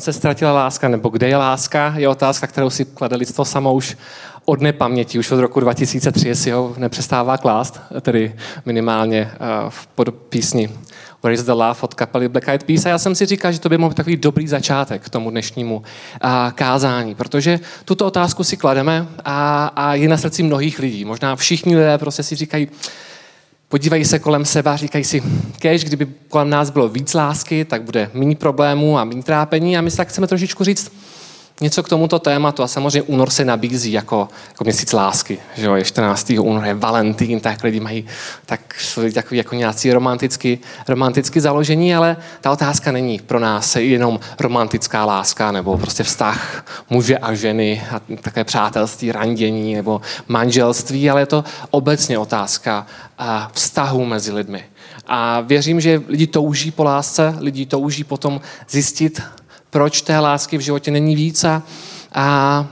Se ztratila láska, nebo kde je láska, je otázka, kterou si klade lidstvo samo už od nepaměti, už od roku 2003 si ho nepřestává klást, tedy minimálně uh, v pod písni Where is the Love od kapely Black Eyed Peas. A já jsem si říkal, že to by mohl být takový dobrý začátek k tomu dnešnímu uh, kázání, protože tuto otázku si klademe a, a je na srdci mnohých lidí. Možná všichni lidé prostě si říkají, Podívají se kolem sebe a říkají si, kež kdyby kolem nás bylo víc lásky, tak bude méně problémů a méně trápení. A my si tak chceme trošičku říct něco k tomuto tématu a samozřejmě únor se nabízí jako, jako měsíc lásky. Že jo? Je 14. únor, je Valentín, tak lidi mají tak, takový jako nějací romanticky, romanticky založení, ale ta otázka není pro nás jenom romantická láska nebo prostě vztah muže a ženy a také přátelství, randění nebo manželství, ale je to obecně otázka a, vztahu mezi lidmi. A věřím, že lidi touží po lásce, lidi touží potom zjistit, proč té lásky v životě není víc. A, a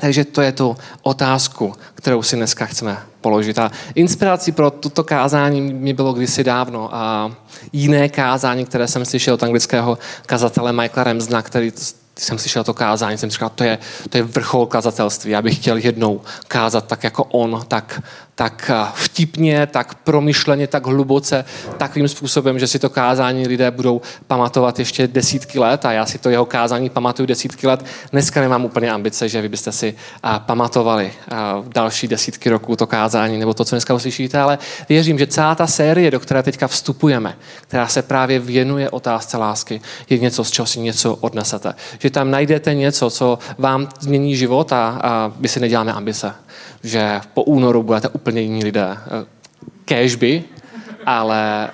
takže to je tu otázku, kterou si dneska chceme položit. A inspirací pro tuto kázání mi bylo kdysi dávno a jiné kázání, které jsem slyšel od anglického kazatele Michaela Remsna, který jsem slyšel to kázání, jsem říkal, to je, to je vrchol kazatelství. Já bych chtěl jednou kázat tak jako on, tak, tak vtipně, tak promyšleně, tak hluboce, takovým způsobem, že si to kázání lidé budou pamatovat ještě desítky let a já si to jeho kázání pamatuju desítky let. Dneska nemám úplně ambice, že vy byste si a, pamatovali a, další desítky roků to kázání nebo to, co dneska uslyšíte, ale věřím, že celá ta série, do které teďka vstupujeme, která se právě věnuje otázce lásky, je něco, z čeho si něco odnesete. Že tam najdete něco, co vám změní život a, a my si neděláme ambice že po únoru budete úplně jiní lidé. Kéžby, ale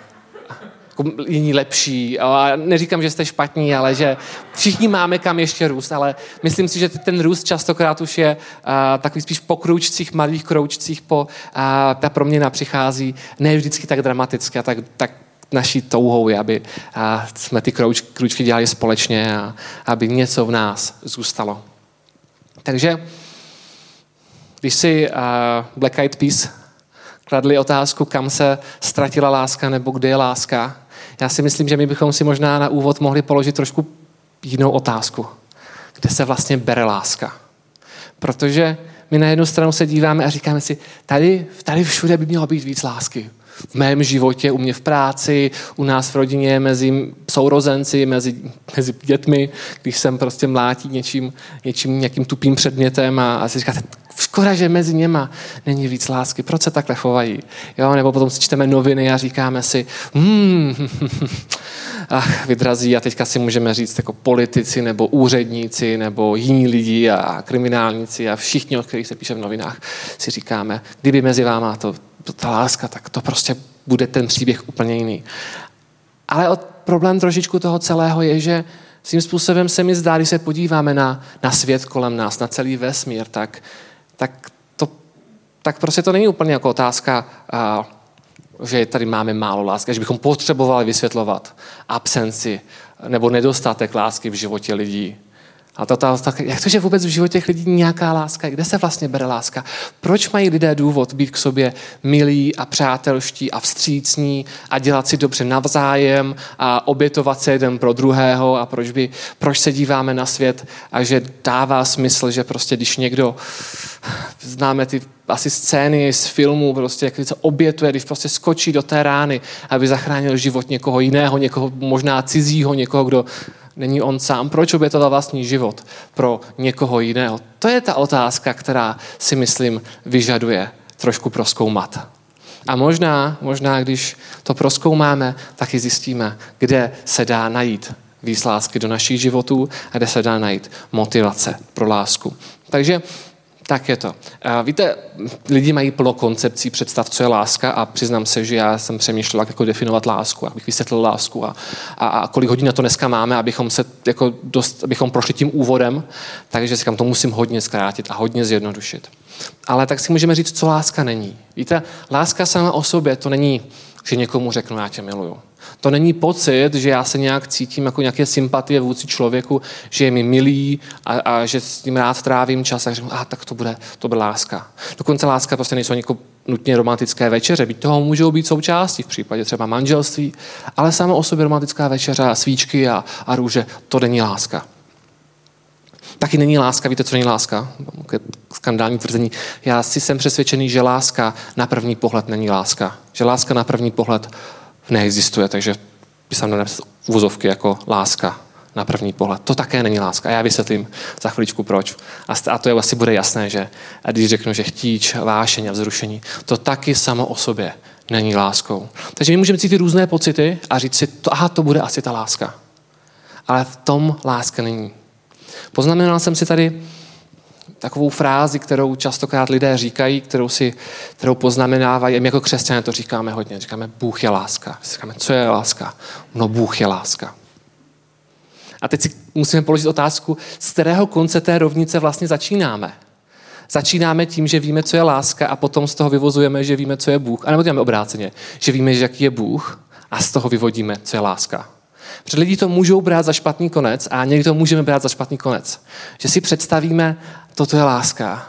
jako jiní lepší. A neříkám, že jste špatní, ale že všichni máme kam ještě růst, ale myslím si, že ten růst častokrát už je uh, takový spíš po kroučcích, malých kroučcích, po, uh, ta proměna přichází ne vždycky tak dramaticky a tak, tak naší touhou je, aby uh, jsme ty krouč, kroučky dělali společně a aby něco v nás zůstalo. Takže když si uh, Black Eyed Peas kladli otázku, kam se ztratila láska nebo kde je láska, já si myslím, že my bychom si možná na úvod mohli položit trošku jinou otázku. Kde se vlastně bere láska? Protože my na jednu stranu se díváme a říkáme si, tady, tady všude by mělo být víc lásky. V mém životě, u mě v práci, u nás v rodině, mezi sourozenci, mezi, mezi dětmi, když jsem prostě mlátí něčím, něčím nějakým tupým předmětem a, a si říkáte, škoda, že mezi něma není víc lásky. Proč se takhle chovají? Jo? Nebo potom si čteme noviny a říkáme si, hmm, ach, vydrazí a teďka si můžeme říct jako politici nebo úředníci nebo jiní lidi a kriminálníci a všichni, o kterých se píše v novinách, si říkáme, kdyby mezi váma to, to ta láska, tak to prostě bude ten příběh úplně jiný. Ale od problém trošičku toho celého je, že svým způsobem se mi zdá, když se podíváme na, na svět kolem nás, na celý vesmír, tak tak, to, tak prostě to není úplně jako otázka, a, že tady máme málo lásky, že bychom potřebovali vysvětlovat absenci nebo nedostatek lásky v životě lidí. A to, to, jak to, že vůbec v životě lidí nějaká láska? Kde se vlastně bere láska? Proč mají lidé důvod být k sobě milí a přátelští a vstřícní a dělat si dobře navzájem a obětovat se jeden pro druhého a proč, by, proč se díváme na svět a že dává smysl, že prostě když někdo, známe ty asi scény z filmů, prostě jak se obětuje, když prostě skočí do té rány, aby zachránil život někoho jiného, někoho možná cizího, někoho, kdo není on sám. Proč obětoval vlastní život pro někoho jiného? To je ta otázka, která si myslím vyžaduje trošku proskoumat. A možná, možná, když to proskoumáme, taky zjistíme, kde se dá najít víc lásky do našich životů a kde se dá najít motivace pro lásku. Takže tak je to. Víte, lidi mají plno koncepcí, představ, co je láska a přiznám se, že já jsem přemýšlel, jak jako definovat lásku, abych vysvětlil lásku a, a, a kolik hodin na to dneska máme, abychom se jako dost, abychom prošli tím úvodem, takže říkám, to musím hodně zkrátit a hodně zjednodušit. Ale tak si můžeme říct, co láska není. Víte, láska sama o sobě to není, že někomu řeknu, já tě miluju. To není pocit, že já se nějak cítím jako nějaké sympatie vůči člověku, že je mi milý a, a že s ním rád trávím čas a řeknu, a tak to bude, to bude láska. Dokonce láska prostě nejsou jako nutně romantické večeře, byť toho můžou být součástí v případě třeba manželství, ale samo o sobě romantická večeře a svíčky a, a růže, to není láska. Taky není láska, víte, co není láska? Skandální tvrzení. Já si jsem přesvědčený, že láska na první pohled není láska. Že láska na první pohled neexistuje, takže by se měl uvozovky jako láska na první pohled. To také není láska. A já vysvětlím za chviličku proč. A to je asi bude jasné, že když řeknu, že chtíč, vášeň a vzrušení, to taky samo o sobě není láskou. Takže my můžeme cítit různé pocity a říct si, to, aha, to bude asi ta láska. Ale v tom láska není. Poznamenal jsem si tady takovou frázi, kterou častokrát lidé říkají, kterou, si, kterou poznamenávají. My jako křesťané to říkáme hodně. Říkáme, Bůh je láska. Říkáme, co je láska? No, Bůh je láska. A teď si musíme položit otázku, z kterého konce té rovnice vlastně začínáme. Začínáme tím, že víme, co je láska a potom z toho vyvozujeme, že víme, co je Bůh. A nebo děláme obráceně, že víme, že jaký je Bůh a z toho vyvodíme, co je láska. Protože lidi to můžou brát za špatný konec a někdy to můžeme brát za špatný konec. Že si představíme, toto je láska.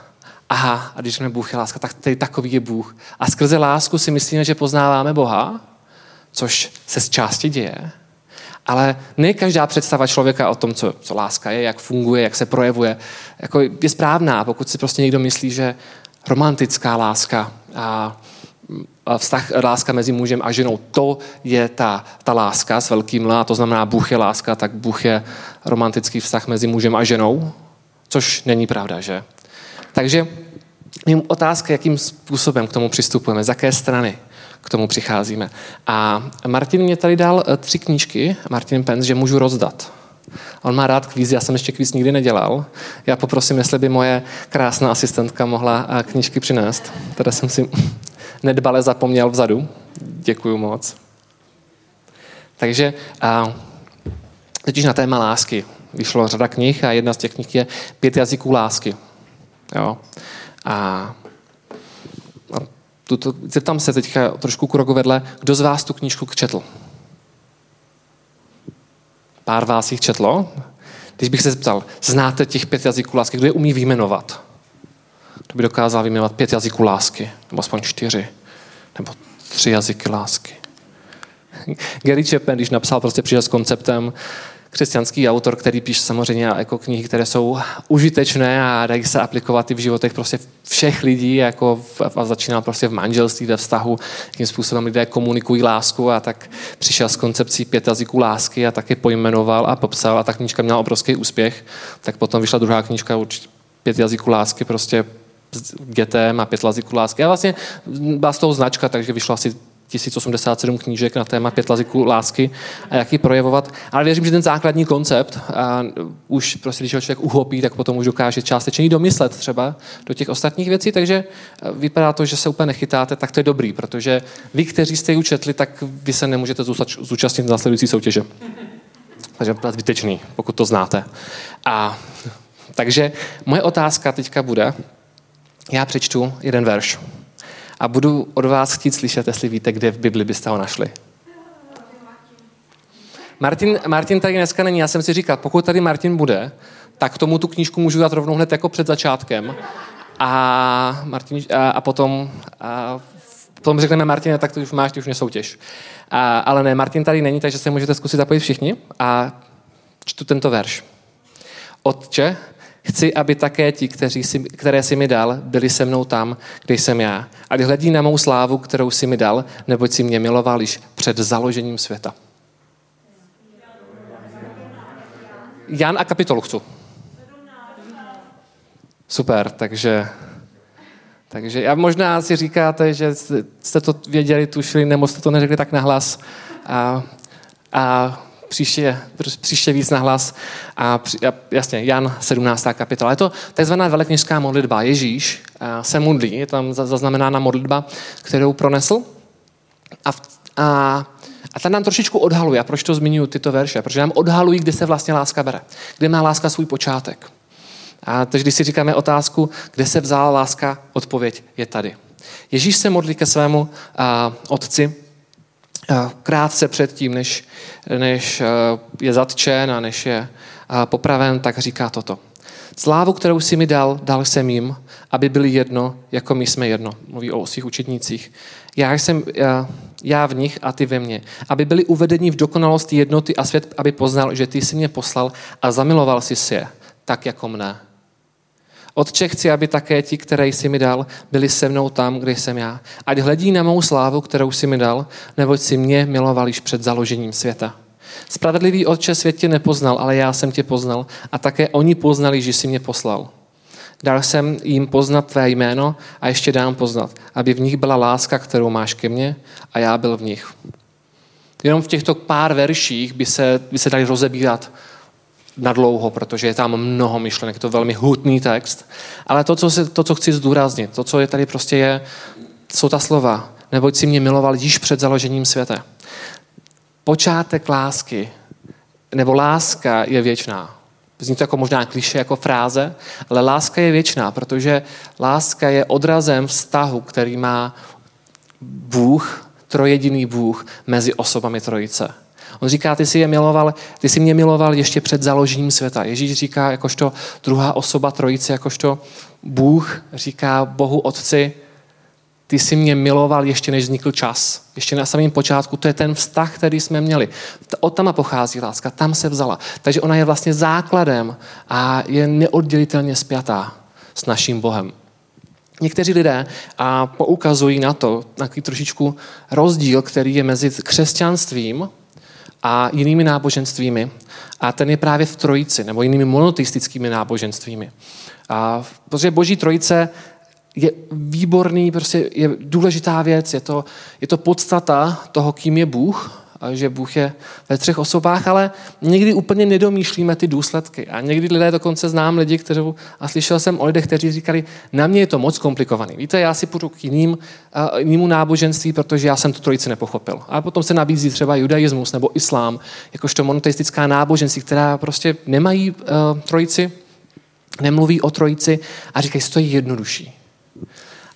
Aha, a když jsme Bůh je láska, tak tady takový je Bůh. A skrze lásku si myslíme, že poznáváme Boha, což se z části děje, ale ne každá představa člověka o tom, co, co láska je, jak funguje, jak se projevuje, jako je správná, pokud si prostě někdo myslí, že romantická láska a vztah láska mezi mužem a ženou, to je ta, ta láska s velkým L, to znamená Bůh je láska, tak Bůh je romantický vztah mezi mužem a ženou, což není pravda, že? Takže je otázka, jakým způsobem k tomu přistupujeme, z jaké strany k tomu přicházíme. A Martin mě tady dal eh, tři knížky, Martin Pence, že můžu rozdat. On má rád kvíz, já jsem ještě kvíz nikdy nedělal. Já poprosím, jestli by moje krásná asistentka mohla eh, knížky přinést. Tady jsem si nedbale zapomněl vzadu. Děkuju moc. Takže a, totiž na téma lásky vyšlo řada knih a jedna z těch knih je Pět jazyků lásky. Jo. A, a tuto, zeptám se teďka trošku kroku vedle, kdo z vás tu knížku četl? Pár vás jich četlo? Když bych se zeptal, znáte těch pět jazyků lásky, kdo je umí vyjmenovat? Kdo by dokázal vyjmenovat pět jazyků lásky? Nebo aspoň čtyři? Nebo tři jazyky lásky? Gary Chapman, když napsal, prostě přišel s konceptem, křesťanský autor, který píše samozřejmě jako knihy, které jsou užitečné a dají se aplikovat i v životech prostě všech lidí, jako v, a začínal prostě v manželství, ve vztahu, jakým způsobem lidé komunikují lásku a tak přišel s koncepcí pět jazyků lásky a taky pojmenoval a popsal a ta knížka měla obrovský úspěch. Tak potom vyšla druhá knížka, určitě pět jazyků lásky, prostě getem a pět jazyků lásky. A vlastně byla z toho značka, takže vyšla asi 1087 knížek na téma pět jazyků lásky a jak ji projevovat. Ale věřím, že ten základní koncept a už prostě, když ho člověk uhopí, tak potom už dokáže částečně domyslet třeba do těch ostatních věcí, takže vypadá to, že se úplně nechytáte, tak to je dobrý, protože vy, kteří jste ji učetli, tak vy se nemůžete zúčastnit následující soutěže. Takže to je zbytečný, pokud to znáte. A takže moje otázka teďka bude, já přečtu jeden verš a budu od vás chtít slyšet, jestli víte, kde v Bibli byste ho našli. Martin, Martin tady dneska není, já jsem si říkal, pokud tady Martin bude, tak tomu tu knížku můžu dát rovnou hned jako před začátkem. A, Martin, a, a potom a, potom řekneme Martine, tak to už máš, ty už nesoutěž. A, ale ne, Martin tady není, takže se můžete zkusit zapojit všichni. A čtu tento verš. Otče, Chci, aby také ti, kteří si, které si mi dal, byli se mnou tam, kde jsem já. A hledí na mou slávu, kterou si mi dal, neboť si mě miloval již před založením světa. Jan a kapitolu chci. Super, takže Takže já možná si říkáte, že jste to věděli, tušili, nebo jste to neřekli tak nahlas. A, a příště, příště víc nahlas. A, a jasně, Jan 17. kapitola. Je to takzvaná velekněžská modlitba. Ježíš se modlí, je tam zaznamenána modlitba, kterou pronesl. A, a a ta nám trošičku odhaluje. A proč to zmiňuji tyto verše? Protože nám odhalují, kde se vlastně láska bere. Kde má láska svůj počátek. A takže když si říkáme otázku, kde se vzala láska, odpověď je tady. Ježíš se modlí ke svému a, otci a, krátce předtím, než, než a, je zatčen a než je a, popraven, tak říká toto. Slávu, kterou si mi dal, dal jsem jim, aby byli jedno, jako my jsme jedno. Mluví o svých učetnících. Já jsem já, já v nich a ty ve mně. Aby byli uvedeni v dokonalosti jednoty a svět, aby poznal, že ty jsi mě poslal a zamiloval jsi si je, tak jako mne. Otče, chci, aby také ti, které jsi mi dal, byli se mnou tam, kde jsem já. Ať hledí na mou slávu, kterou jsi mi dal, neboť si mě miloval již před založením světa. Spravedlivý Otče svět tě nepoznal, ale já jsem tě poznal a také oni poznali, že jsi mě poslal. Dal jsem jim poznat tvé jméno a ještě dám poznat, aby v nich byla láska, kterou máš ke mně a já byl v nich. Jenom v těchto pár verších by se, by se dali rozebírat na dlouho, protože je tam mnoho myšlenek, je to velmi hutný text. Ale to co, se, to, co chci zdůraznit, to, co je tady prostě je, jsou ta slova. Neboť si mě miloval již před založením světa. Počátek lásky, nebo láska je věčná. Zní to jako možná kliše, jako fráze, ale láska je věčná, protože láska je odrazem vztahu, který má Bůh, trojediný Bůh mezi osobami trojice. On říká, ty jsi, je miloval, ty jsi mě miloval ještě před založením světa. Ježíš říká, jakožto druhá osoba trojice, jakožto Bůh říká Bohu Otci, ty jsi mě miloval ještě než vznikl čas. Ještě na samém počátku. To je ten vztah, který jsme měli. Od tam pochází láska, tam se vzala. Takže ona je vlastně základem a je neoddělitelně spjatá s naším Bohem. Někteří lidé a poukazují na to, na trošičku rozdíl, který je mezi křesťanstvím a jinými náboženstvími. A ten je právě v trojici, nebo jinými monoteistickými náboženstvími. A, protože Boží trojice je výborný, prostě je důležitá věc, je to, je to podstata toho, kým je Bůh, že Bůh je ve třech osobách, ale někdy úplně nedomýšlíme ty důsledky. A někdy lidé dokonce znám lidi, kteří, a slyšel jsem o lidech, kteří říkali, na mě je to moc komplikovaný. Víte, já si půjdu k jiným, jinému náboženství, protože já jsem tu trojici nepochopil. A potom se nabízí třeba judaismus nebo islám, jakožto monoteistická náboženství, která prostě nemají uh, trojici, nemluví o trojici a říkají, že to je jednodušší.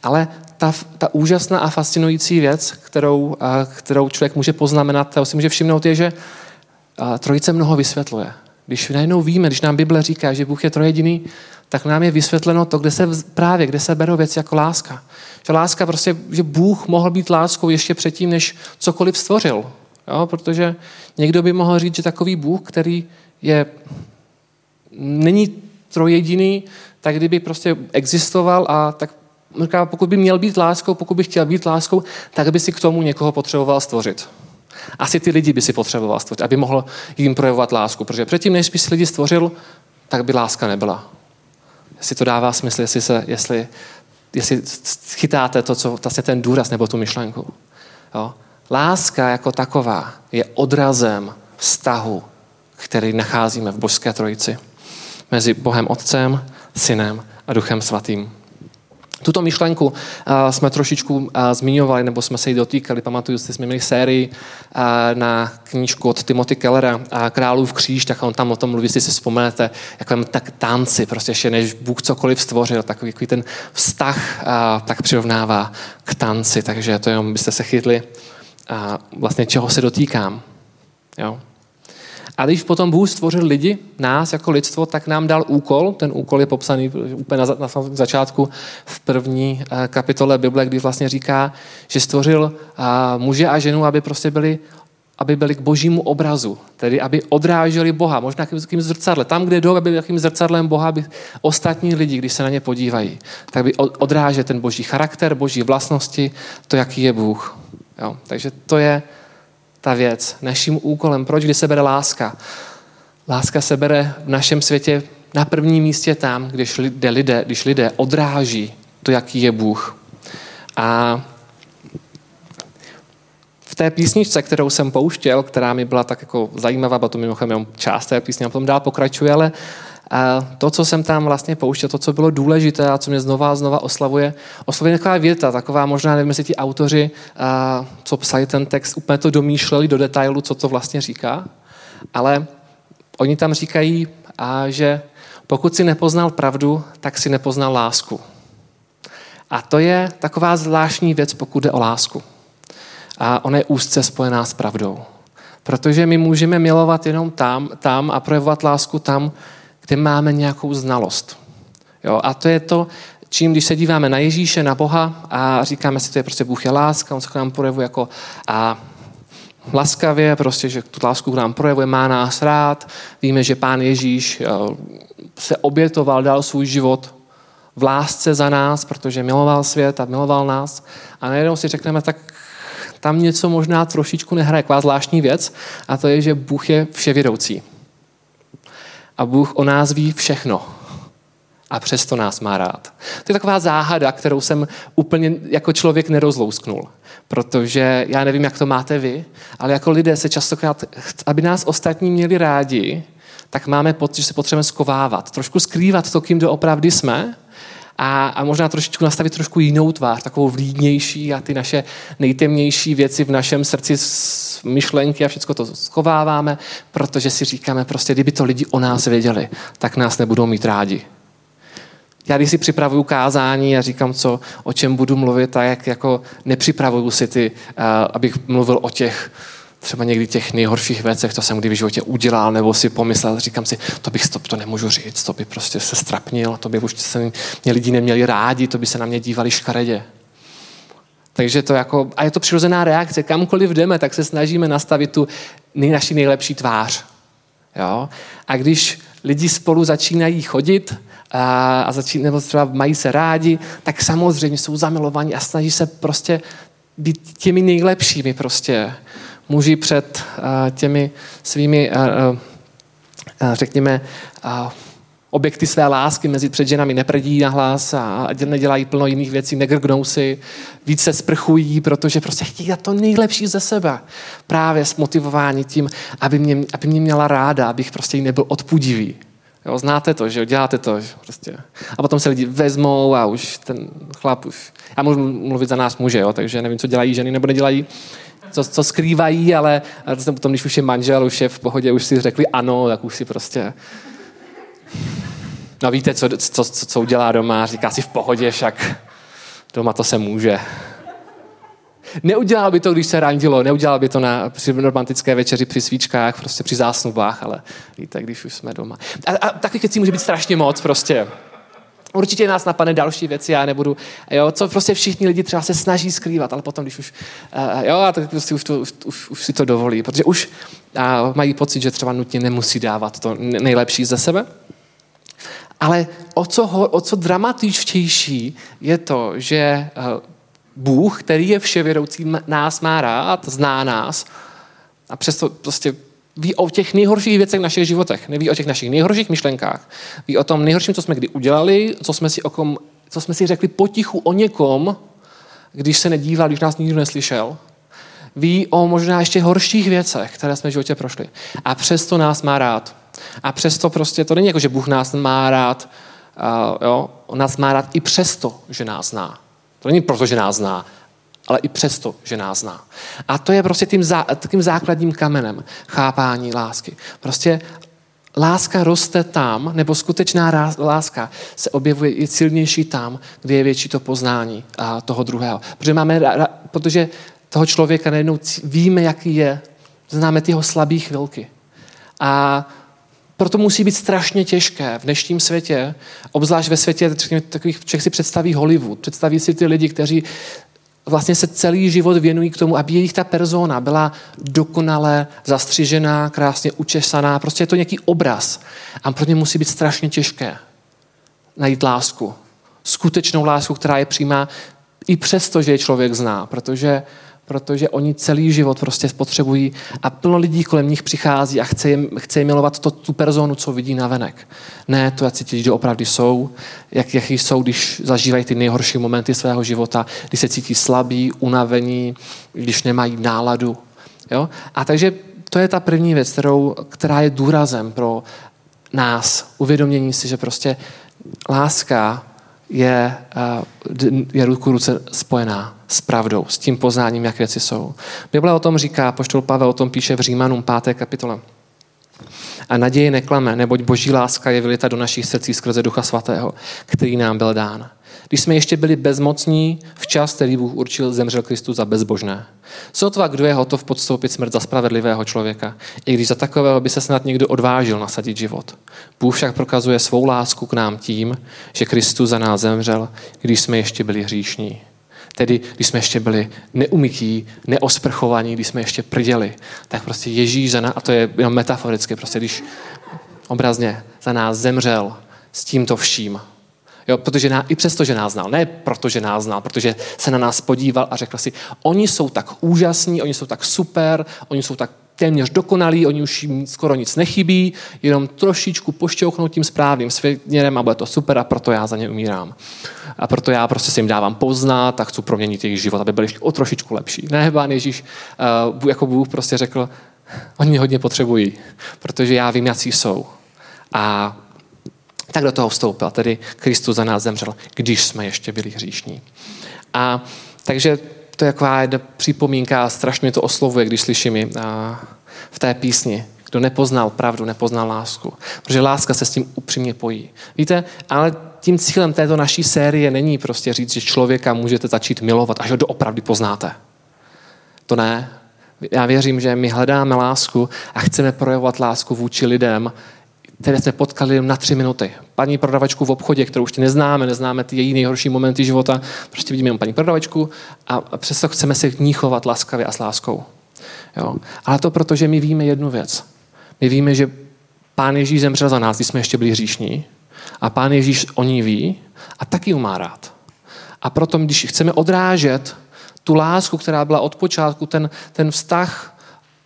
Ale ta, ta úžasná a fascinující věc, kterou, kterou člověk může poznamenat, kterou si může všimnout, je, že trojice mnoho vysvětluje. Když najednou víme, když nám Bible říká, že Bůh je trojediný, tak nám je vysvětleno to, kde se právě, kde se berou věci jako láska. Že láska prostě, že Bůh mohl být láskou ještě předtím, než cokoliv stvořil. Jo? Protože někdo by mohl říct, že takový Bůh, který je, není trojediný, tak kdyby prostě existoval a tak říká, pokud by měl být láskou, pokud by chtěl být láskou, tak by si k tomu někoho potřeboval stvořit. Asi ty lidi by si potřeboval stvořit, aby mohl jim projevovat lásku. Protože předtím, než by si lidi stvořil, tak by láska nebyla. Jestli to dává smysl, jestli, se, jestli, jestli chytáte to, co vlastně ten důraz nebo tu myšlenku. Jo? Láska jako taková je odrazem vztahu, který nacházíme v božské trojici. Mezi Bohem Otcem, Synem a Duchem Svatým. Tuto myšlenku jsme trošičku zmiňovali, nebo jsme se ji dotýkali. Pamatuju si, jsme měli sérii na knížku od Timothy Kellera Králův kříž, tak on tam o tom mluví, jestli si vzpomenete, jako tak tanci, prostě ještě než Bůh cokoliv stvořil, takový, ten vztah tak přirovnává k tanci, takže to jenom byste se chytli vlastně čeho se dotýkám. Jo? A když potom Bůh stvořil lidi, nás jako lidstvo, tak nám dal úkol. Ten úkol je popsaný úplně na, na začátku v první eh, kapitole Bible, kdy vlastně říká, že stvořil eh, muže a ženu, aby prostě byli aby byli k božímu obrazu, tedy aby odráželi Boha, možná jakým zrcadlem. Tam, kde jdou, aby byli jakým zrcadlem Boha, aby ostatní lidi, když se na ně podívají, tak by odrážel ten boží charakter, boží vlastnosti, to, jaký je Bůh. Jo, takže to je ta věc, naším úkolem. Proč, kdy se bere láska? Láska se bere v našem světě na prvním místě tam, když lidé, lidé, když lidé odráží to, jaký je Bůh. A v té písničce, kterou jsem pouštěl, která mi byla tak jako zajímavá, byla to mimochodem jenom část té písně, a potom dál pokračuje, ale a to, co jsem tam vlastně pouštěl, to, co bylo důležité a co mě znova a znova oslavuje, oslavuje taková věta, taková možná, nevím, jestli ti autoři, a, co psali ten text, úplně to domýšleli do detailu, co to vlastně říká, ale oni tam říkají, a, že pokud si nepoznal pravdu, tak si nepoznal lásku. A to je taková zvláštní věc, pokud jde o lásku. A ona je úzce spojená s pravdou. Protože my můžeme milovat jenom tam, tam a projevovat lásku tam, kde máme nějakou znalost. Jo? A to je to, čím, když se díváme na Ježíše, na Boha a říkáme si, to je prostě Bůh je láska, on se k nám projevuje jako a laskavě, prostě, že tu lásku k nám projevuje, má nás rád. Víme, že pán Ježíš se obětoval, dal svůj život v lásce za nás, protože miloval svět a miloval nás. A najednou si řekneme, tak tam něco možná trošičku nehraje, taková zvláštní věc, a to je, že Bůh je vševědoucí. A Bůh o nás ví všechno. A přesto nás má rád. To je taková záhada, kterou jsem úplně jako člověk nerozlousknul. Protože já nevím, jak to máte vy, ale jako lidé se častokrát, aby nás ostatní měli rádi, tak máme pocit, že se potřebujeme skovávat. Trošku skrývat to, kým doopravdy jsme, a, a možná trošičku nastavit trošku jinou tvář, takovou vlídnější a ty naše nejtemnější věci v našem srdci, myšlenky a všechno to schováváme, protože si říkáme prostě, kdyby to lidi o nás věděli, tak nás nebudou mít rádi. Já když si připravuju kázání a říkám, co, o čem budu mluvit, tak jako nepřipravuju si ty, uh, abych mluvil o těch třeba někdy těch nejhorších věcech, to jsem kdy v životě udělal, nebo si pomyslel, říkám si, to bych to, to nemůžu říct, to by prostě se strapnil, to by už se mě lidi neměli rádi, to by se na mě dívali škaredě. Takže to jako, a je to přirozená reakce, kamkoliv jdeme, tak se snažíme nastavit tu nej, naši nejlepší tvář. Jo? A když lidi spolu začínají chodit a, a začínají, nebo třeba mají se rádi, tak samozřejmě jsou zamilovaní a snaží se prostě být těmi nejlepšími prostě muži před eh, těmi svými, eh, eh, řekněme, objekty své lásky mezi před ženami neprdí na hlas a nedělají plno jiných věcí, negrgnou si, víc se sprchují, protože prostě chtějí to nejlepší ze sebe. Právě s motivováním tím, aby mě, aby mě měla ráda, abych prostě jí nebyl odpudivý. Jo, znáte to, že jo, děláte to. Že prostě. A potom se lidi vezmou a už ten chlap už... Já můžu mluvit za nás muže, jo, takže nevím, co dělají ženy nebo nedělají co, co skrývají, ale potom, když už je manžel, už je v pohodě, už si řekli ano, tak už si prostě... No víte, co, co, co, co udělá doma, říká si v pohodě, však doma to se může. Neudělal by to, když se randilo, neudělal by to na, při romantické večeři, při svíčkách, prostě při zásnubách, ale víte, když už jsme doma. A, a takových věcí může být strašně moc prostě. Určitě nás napadne další věci, já nebudu, jo, co prostě všichni lidi třeba se snaží skrývat, ale potom, když už, uh, jo, a tak prostě už, to, už, už, už si to dovolí, protože už uh, mají pocit, že třeba nutně nemusí dávat to nejlepší ze sebe. Ale o co, ho, o co dramatičtější je to, že uh, Bůh, který je vševědoucí, nás má rád, zná nás a přesto prostě ví o těch nejhorších věcech v našich životech, neví o těch našich nejhorších myšlenkách, ví o tom nejhorším, co jsme kdy udělali, co jsme si, o kom, co jsme si řekli potichu o někom, když se nedíval, když nás nikdo neslyšel. Ví o možná ještě horších věcech, které jsme v životě prošli. A přesto nás má rád. A přesto prostě, to není jako, že Bůh nás má rád, uh, jo, on nás má rád i přesto, že nás zná. To není proto, že nás zná, ale i přesto, že nás zná. A to je prostě tím zá, takým základním kamenem chápání lásky. Prostě láska roste tam, nebo skutečná láska se objevuje i silnější tam, kde je větší to poznání a toho druhého. Protože, máme, protože toho člověka najednou víme, jaký je, známe ty jeho slabé chvilky. A proto musí být strašně těžké v dnešním světě, obzvlášť ve světě takových, Čech si představí Hollywood, představí si ty lidi, kteří vlastně se celý život věnují k tomu, aby jejich ta persona byla dokonale zastřižená, krásně učesaná. Prostě je to nějaký obraz. A pro ně musí být strašně těžké najít lásku. Skutečnou lásku, která je přímá i přesto, že je člověk zná. Protože protože oni celý život prostě potřebují a plno lidí kolem nich přichází a chce jim, chce jim milovat to, tu personu, co vidí na venek. Ne to, jak si ti opravdu jsou, jak, jaký jsou, když zažívají ty nejhorší momenty svého života, když se cítí slabí, unavení, když nemají náladu. Jo? A takže to je ta první věc, kterou, která je důrazem pro nás. Uvědomění si, že prostě láska je, eh, je ruku ruce spojená s pravdou, s tím poznáním, jak věci jsou. Bible o tom říká, poštol Pavel o tom píše v Římanům 5. kapitole. A naděje neklame, neboť boží láska je vylita do našich srdcí skrze Ducha Svatého, který nám byl dán. Když jsme ještě byli bezmocní, včas, který Bůh určil, zemřel Kristus za bezbožné. Sotva, kdo je hotov podstoupit smrt za spravedlivého člověka, i když za takového by se snad někdo odvážil nasadit život. Bůh však prokazuje svou lásku k nám tím, že Kristus za nás zemřel, když jsme ještě byli hříšní. Tedy, když jsme ještě byli neumytí, neosprchovaní, když jsme ještě prděli, tak prostě Ježíš za nás, a to je jenom metaforicky, prostě když obrazně za nás zemřel s tímto vším, Jo, protože ná, I přesto, že nás znal. Ne proto, že nás znal, protože se na nás podíval a řekl si, oni jsou tak úžasní, oni jsou tak super, oni jsou tak téměř dokonalí, oni už jim skoro nic nechybí, jenom trošičku pošťouchnout tím správným směrem a bude to super a proto já za ně umírám. A proto já prostě si jim dávám poznat a chci proměnit jejich život, aby byli o trošičku lepší. Ne, pán Ježíš, uh, jako Bůh prostě řekl, oni mě hodně potřebují, protože já vím, jaký jsou. A tak do toho vstoupil. Tedy Kristus za nás zemřel, když jsme ještě byli hříšní. A takže to je taková jedna připomínka a strašně to oslovuje, když slyším ji v té písni. Kdo nepoznal pravdu, nepoznal lásku. Protože láska se s tím upřímně pojí. Víte, ale tím cílem této naší série není prostě říct, že člověka můžete začít milovat, až ho doopravdy poznáte. To ne. Já věřím, že my hledáme lásku a chceme projevovat lásku vůči lidem, které jsme potkali jen na tři minuty. Paní prodavačku v obchodě, kterou ještě neznáme, neznáme ty její nejhorší momenty života, prostě vidíme jenom paní prodavačku a přesto chceme se k ní chovat laskavě a s láskou. Jo. Ale to proto, že my víme jednu věc. My víme, že Pán Ježíš zemřel za nás, když jsme ještě byli hříšní a Pán Ježíš o ní ví a taky ji má rád. A proto, když chceme odrážet tu lásku, která byla od počátku, ten, ten vztah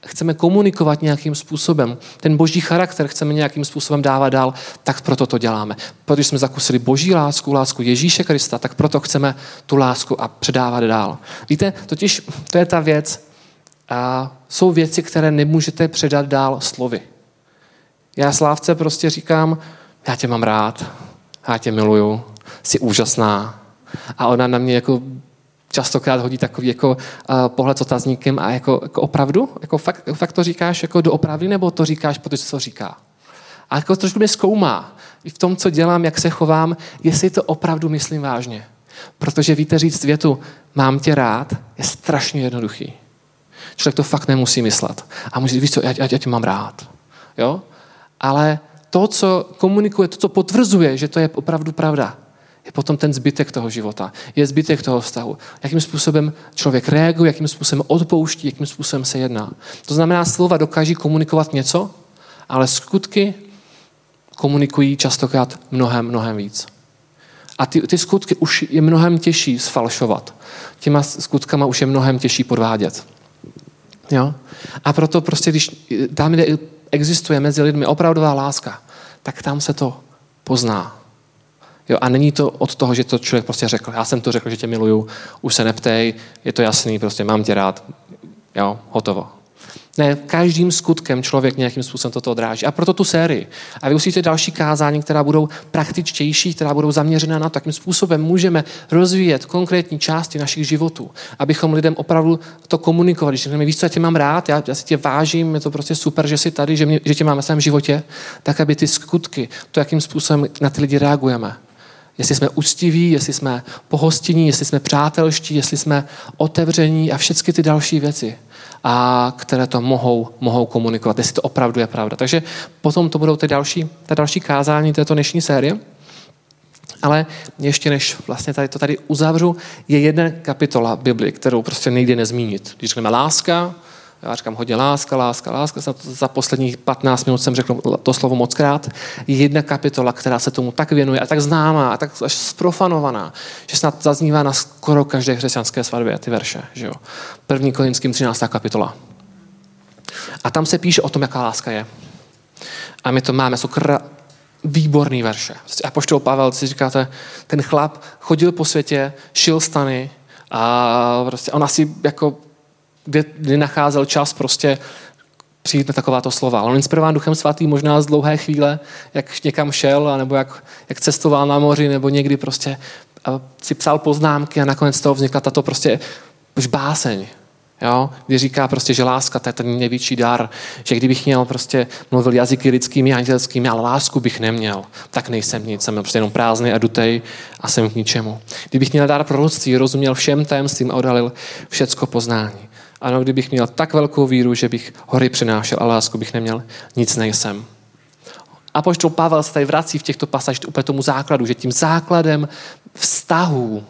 chceme komunikovat nějakým způsobem, ten boží charakter chceme nějakým způsobem dávat dál, tak proto to děláme. Protože jsme zakusili boží lásku, lásku Ježíše Krista, tak proto chceme tu lásku a předávat dál. Víte, totiž to je ta věc, a jsou věci, které nemůžete předat dál slovy. Já Slávce prostě říkám, já tě mám rád, já tě miluju, jsi úžasná. A ona na mě jako častokrát hodí takový jako pohled s otazníkem a jako, jako opravdu? Jako fakt, fakt, to říkáš jako doopravdy, nebo to říkáš, protože co říká? A jako trošku mě zkoumá i v tom, co dělám, jak se chovám, jestli to opravdu myslím vážně. Protože víte říct větu, mám tě rád, je strašně jednoduchý. Člověk to fakt nemusí myslet. A může říct, víš co, já, já, já tě mám rád. Jo? Ale to, co komunikuje, to, co potvrzuje, že to je opravdu pravda, je potom ten zbytek toho života, je zbytek toho vztahu. Jakým způsobem člověk reaguje, jakým způsobem odpouští, jakým způsobem se jedná. To znamená, slova dokáží komunikovat něco, ale skutky komunikují častokrát mnohem, mnohem víc. A ty, ty skutky už je mnohem těžší sfalšovat. Těma skutkama už je mnohem těžší podvádět. Jo? A proto prostě, když tam, kde existuje mezi lidmi opravdová láska, tak tam se to pozná. Jo, a není to od toho, že to člověk prostě řekl, já jsem to řekl, že tě miluju, už se neptej, je to jasný, prostě mám tě rád, jo, hotovo. Ne, každým skutkem člověk nějakým způsobem toto odráží. A proto tu sérii. A vy usíte další kázání, která budou praktičtější, která budou zaměřená na to, jakým způsobem můžeme rozvíjet konkrétní části našich životů, abychom lidem opravdu to komunikovali. Že řekneme, víš, co já tě mám rád, já, já si tě vážím, je to prostě super, že jsi tady, že, mě, že tě máme v svém životě, tak aby ty skutky, to, jakým způsobem na ty lidi reagujeme, Jestli jsme úctiví, jestli jsme pohostinní, jestli jsme přátelští, jestli jsme otevření a všechny ty další věci, a které to mohou, mohou komunikovat, jestli to opravdu je pravda. Takže potom to budou ty další, ta další kázání této dnešní série. Ale ještě než vlastně tady to tady uzavřu, je jedna kapitola Bibli, kterou prostě nejde nezmínit. Když řekneme láska, Já říkám hodně láska, láska, láska. Za posledních 15 minut jsem řekl to slovo moc krát. Je jedna kapitola, která se tomu tak věnuje a tak známá, a tak až sprofanovaná, že snad zaznívá na skoro každé křesťanské svatbě ty verše. Že jo? První Korinským 13. kapitola. A tam se píše o tom, jaká láska je. A my to máme, jsou kr- výborný verše. A poštol Pavel, si říkáte, ten chlap chodil po světě, šil stany a prostě on asi jako kde, kde nacházel čas prostě přijít na takováto slova. On inspirován Duchem Svatým možná z dlouhé chvíle, jak někam šel, nebo jak, jak cestoval na moři, nebo někdy prostě si psal poznámky a nakonec z toho vznikla tato prostě už báseň. Jo? Kdy říká prostě, že láska to je ten největší dar, že kdybych měl prostě mluvil jazyky lidskými a andělskými, ale lásku bych neměl, tak nejsem nic, jsem prostě jenom prázdný a dutej a jsem k ničemu. Kdybych měl dar proroctví, rozuměl všem tajemstvím a odhalil všecko poznání. Ano, kdybych měl tak velkou víru, že bych hory přinášel a lásku bych neměl, nic nejsem. A poštol Pavel se tady vrací v těchto pasážích úplně tomu základu, že tím základem vztahu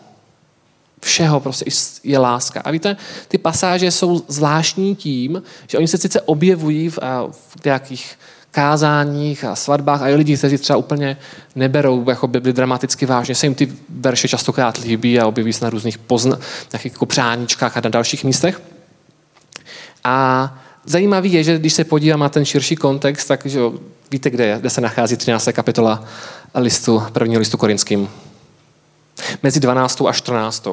všeho prostě je láska. A víte, ty pasáže jsou zvláštní tím, že oni se sice objevují v, v nějakých kázáních a svatbách a i lidi, kteří třeba úplně neberou jako Bibli dramaticky vážně, se jim ty verše častokrát líbí a objeví se na různých pozna, jako přáníčkách a na dalších místech. A zajímavý je, že když se podívám na ten širší kontext, tak že víte, kde, je, kde se nachází 13. kapitola listu, prvního listu korinským. Mezi 12. a 14.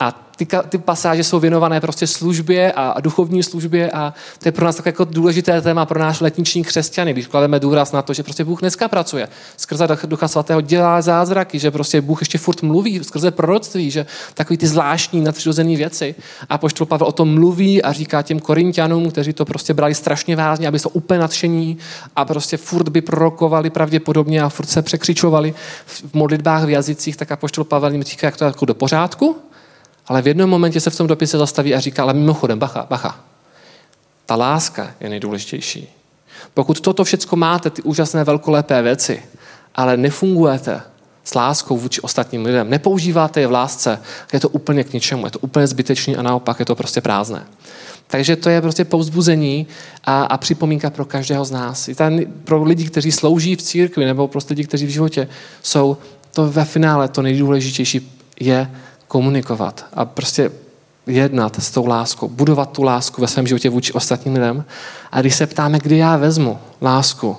A ty, ty pasáže jsou věnované prostě službě a, a duchovní službě a to je pro nás tak jako důležité téma pro náš letniční křesťany, když klademe důraz na to, že prostě Bůh dneska pracuje. Skrze Ducha Svatého dělá zázraky, že prostě Bůh ještě furt mluví skrze proroctví, že takový ty zvláštní nadpřirozené věci. A poštol Pavel o tom mluví a říká těm korintianům, kteří to prostě brali strašně vážně, aby jsou úplně nadšení a prostě furt by prorokovali pravděpodobně a furt se překřičovali v modlitbách v jazycích, tak a poštol Pavel jim říká, jak to je jako do pořádku, ale v jednom momentě se v tom dopise zastaví a říká, ale mimochodem, bacha, bacha. Ta láska je nejdůležitější. Pokud toto všechno máte, ty úžasné velkolepé věci, ale nefungujete s láskou vůči ostatním lidem, nepoužíváte je v lásce, je to úplně k ničemu, je to úplně zbytečný a naopak je to prostě prázdné. Takže to je prostě povzbuzení a, a připomínka pro každého z nás. I ten, pro lidi, kteří slouží v církvi nebo prostě lidi, kteří v životě jsou, to ve finále to nejdůležitější je komunikovat a prostě jednat s tou láskou, budovat tu lásku ve svém životě vůči ostatním lidem. A když se ptáme, kdy já vezmu lásku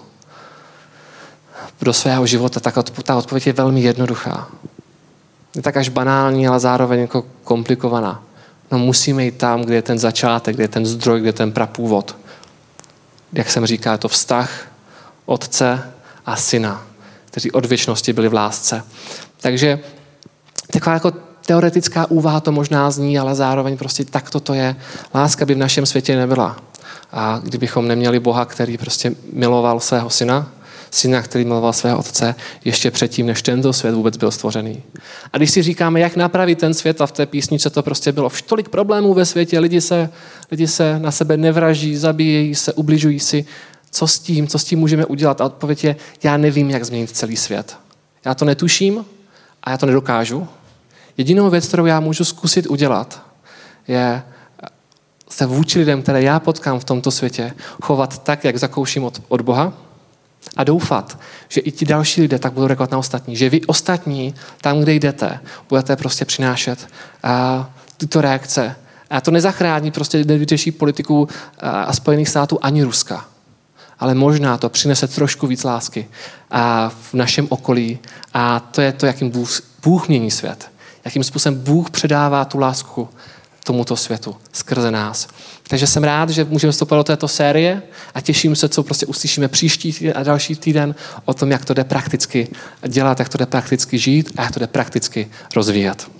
do svého života, tak ta odpověď je velmi jednoduchá. Je tak až banální, ale zároveň jako komplikovaná. No musíme jít tam, kde je ten začátek, kde je ten zdroj, kde je ten prapůvod. Jak jsem říkal, je to vztah otce a syna, kteří od věčnosti byli v lásce. Takže taková jako teoretická úvaha to možná zní, ale zároveň prostě tak to je. Láska by v našem světě nebyla. A kdybychom neměli Boha, který prostě miloval svého syna, syna, který miloval svého otce ještě předtím, než tento svět vůbec byl stvořený. A když si říkáme, jak napravit ten svět, a v té písničce to prostě bylo tolik problémů ve světě, lidi se, lidi se na sebe nevraží, zabíjejí se, ubližují si, co s tím, co s tím můžeme udělat? A odpověď je, já nevím, jak změnit celý svět. Já to netuším a já to nedokážu, Jedinou věc, kterou já můžu zkusit udělat, je se vůči lidem, které já potkám v tomto světě, chovat tak, jak zakouším od, od Boha a doufat, že i ti další lidé tak budou reagovat na ostatní. Že vy ostatní, tam, kde jdete, budete prostě přinášet a, tyto reakce. A to nezachrání prostě nevyřeší politiku a, a Spojených států ani Ruska. Ale možná to přinese trošku víc lásky a v našem okolí. A to je to, jakým Bůh, Bůh mění svět jakým způsobem Bůh předává tu lásku tomuto světu skrze nás. Takže jsem rád, že můžeme vstupovat do této série a těším se, co prostě uslyšíme příští týden a další týden o tom, jak to jde prakticky dělat, jak to jde prakticky žít a jak to jde prakticky rozvíjet.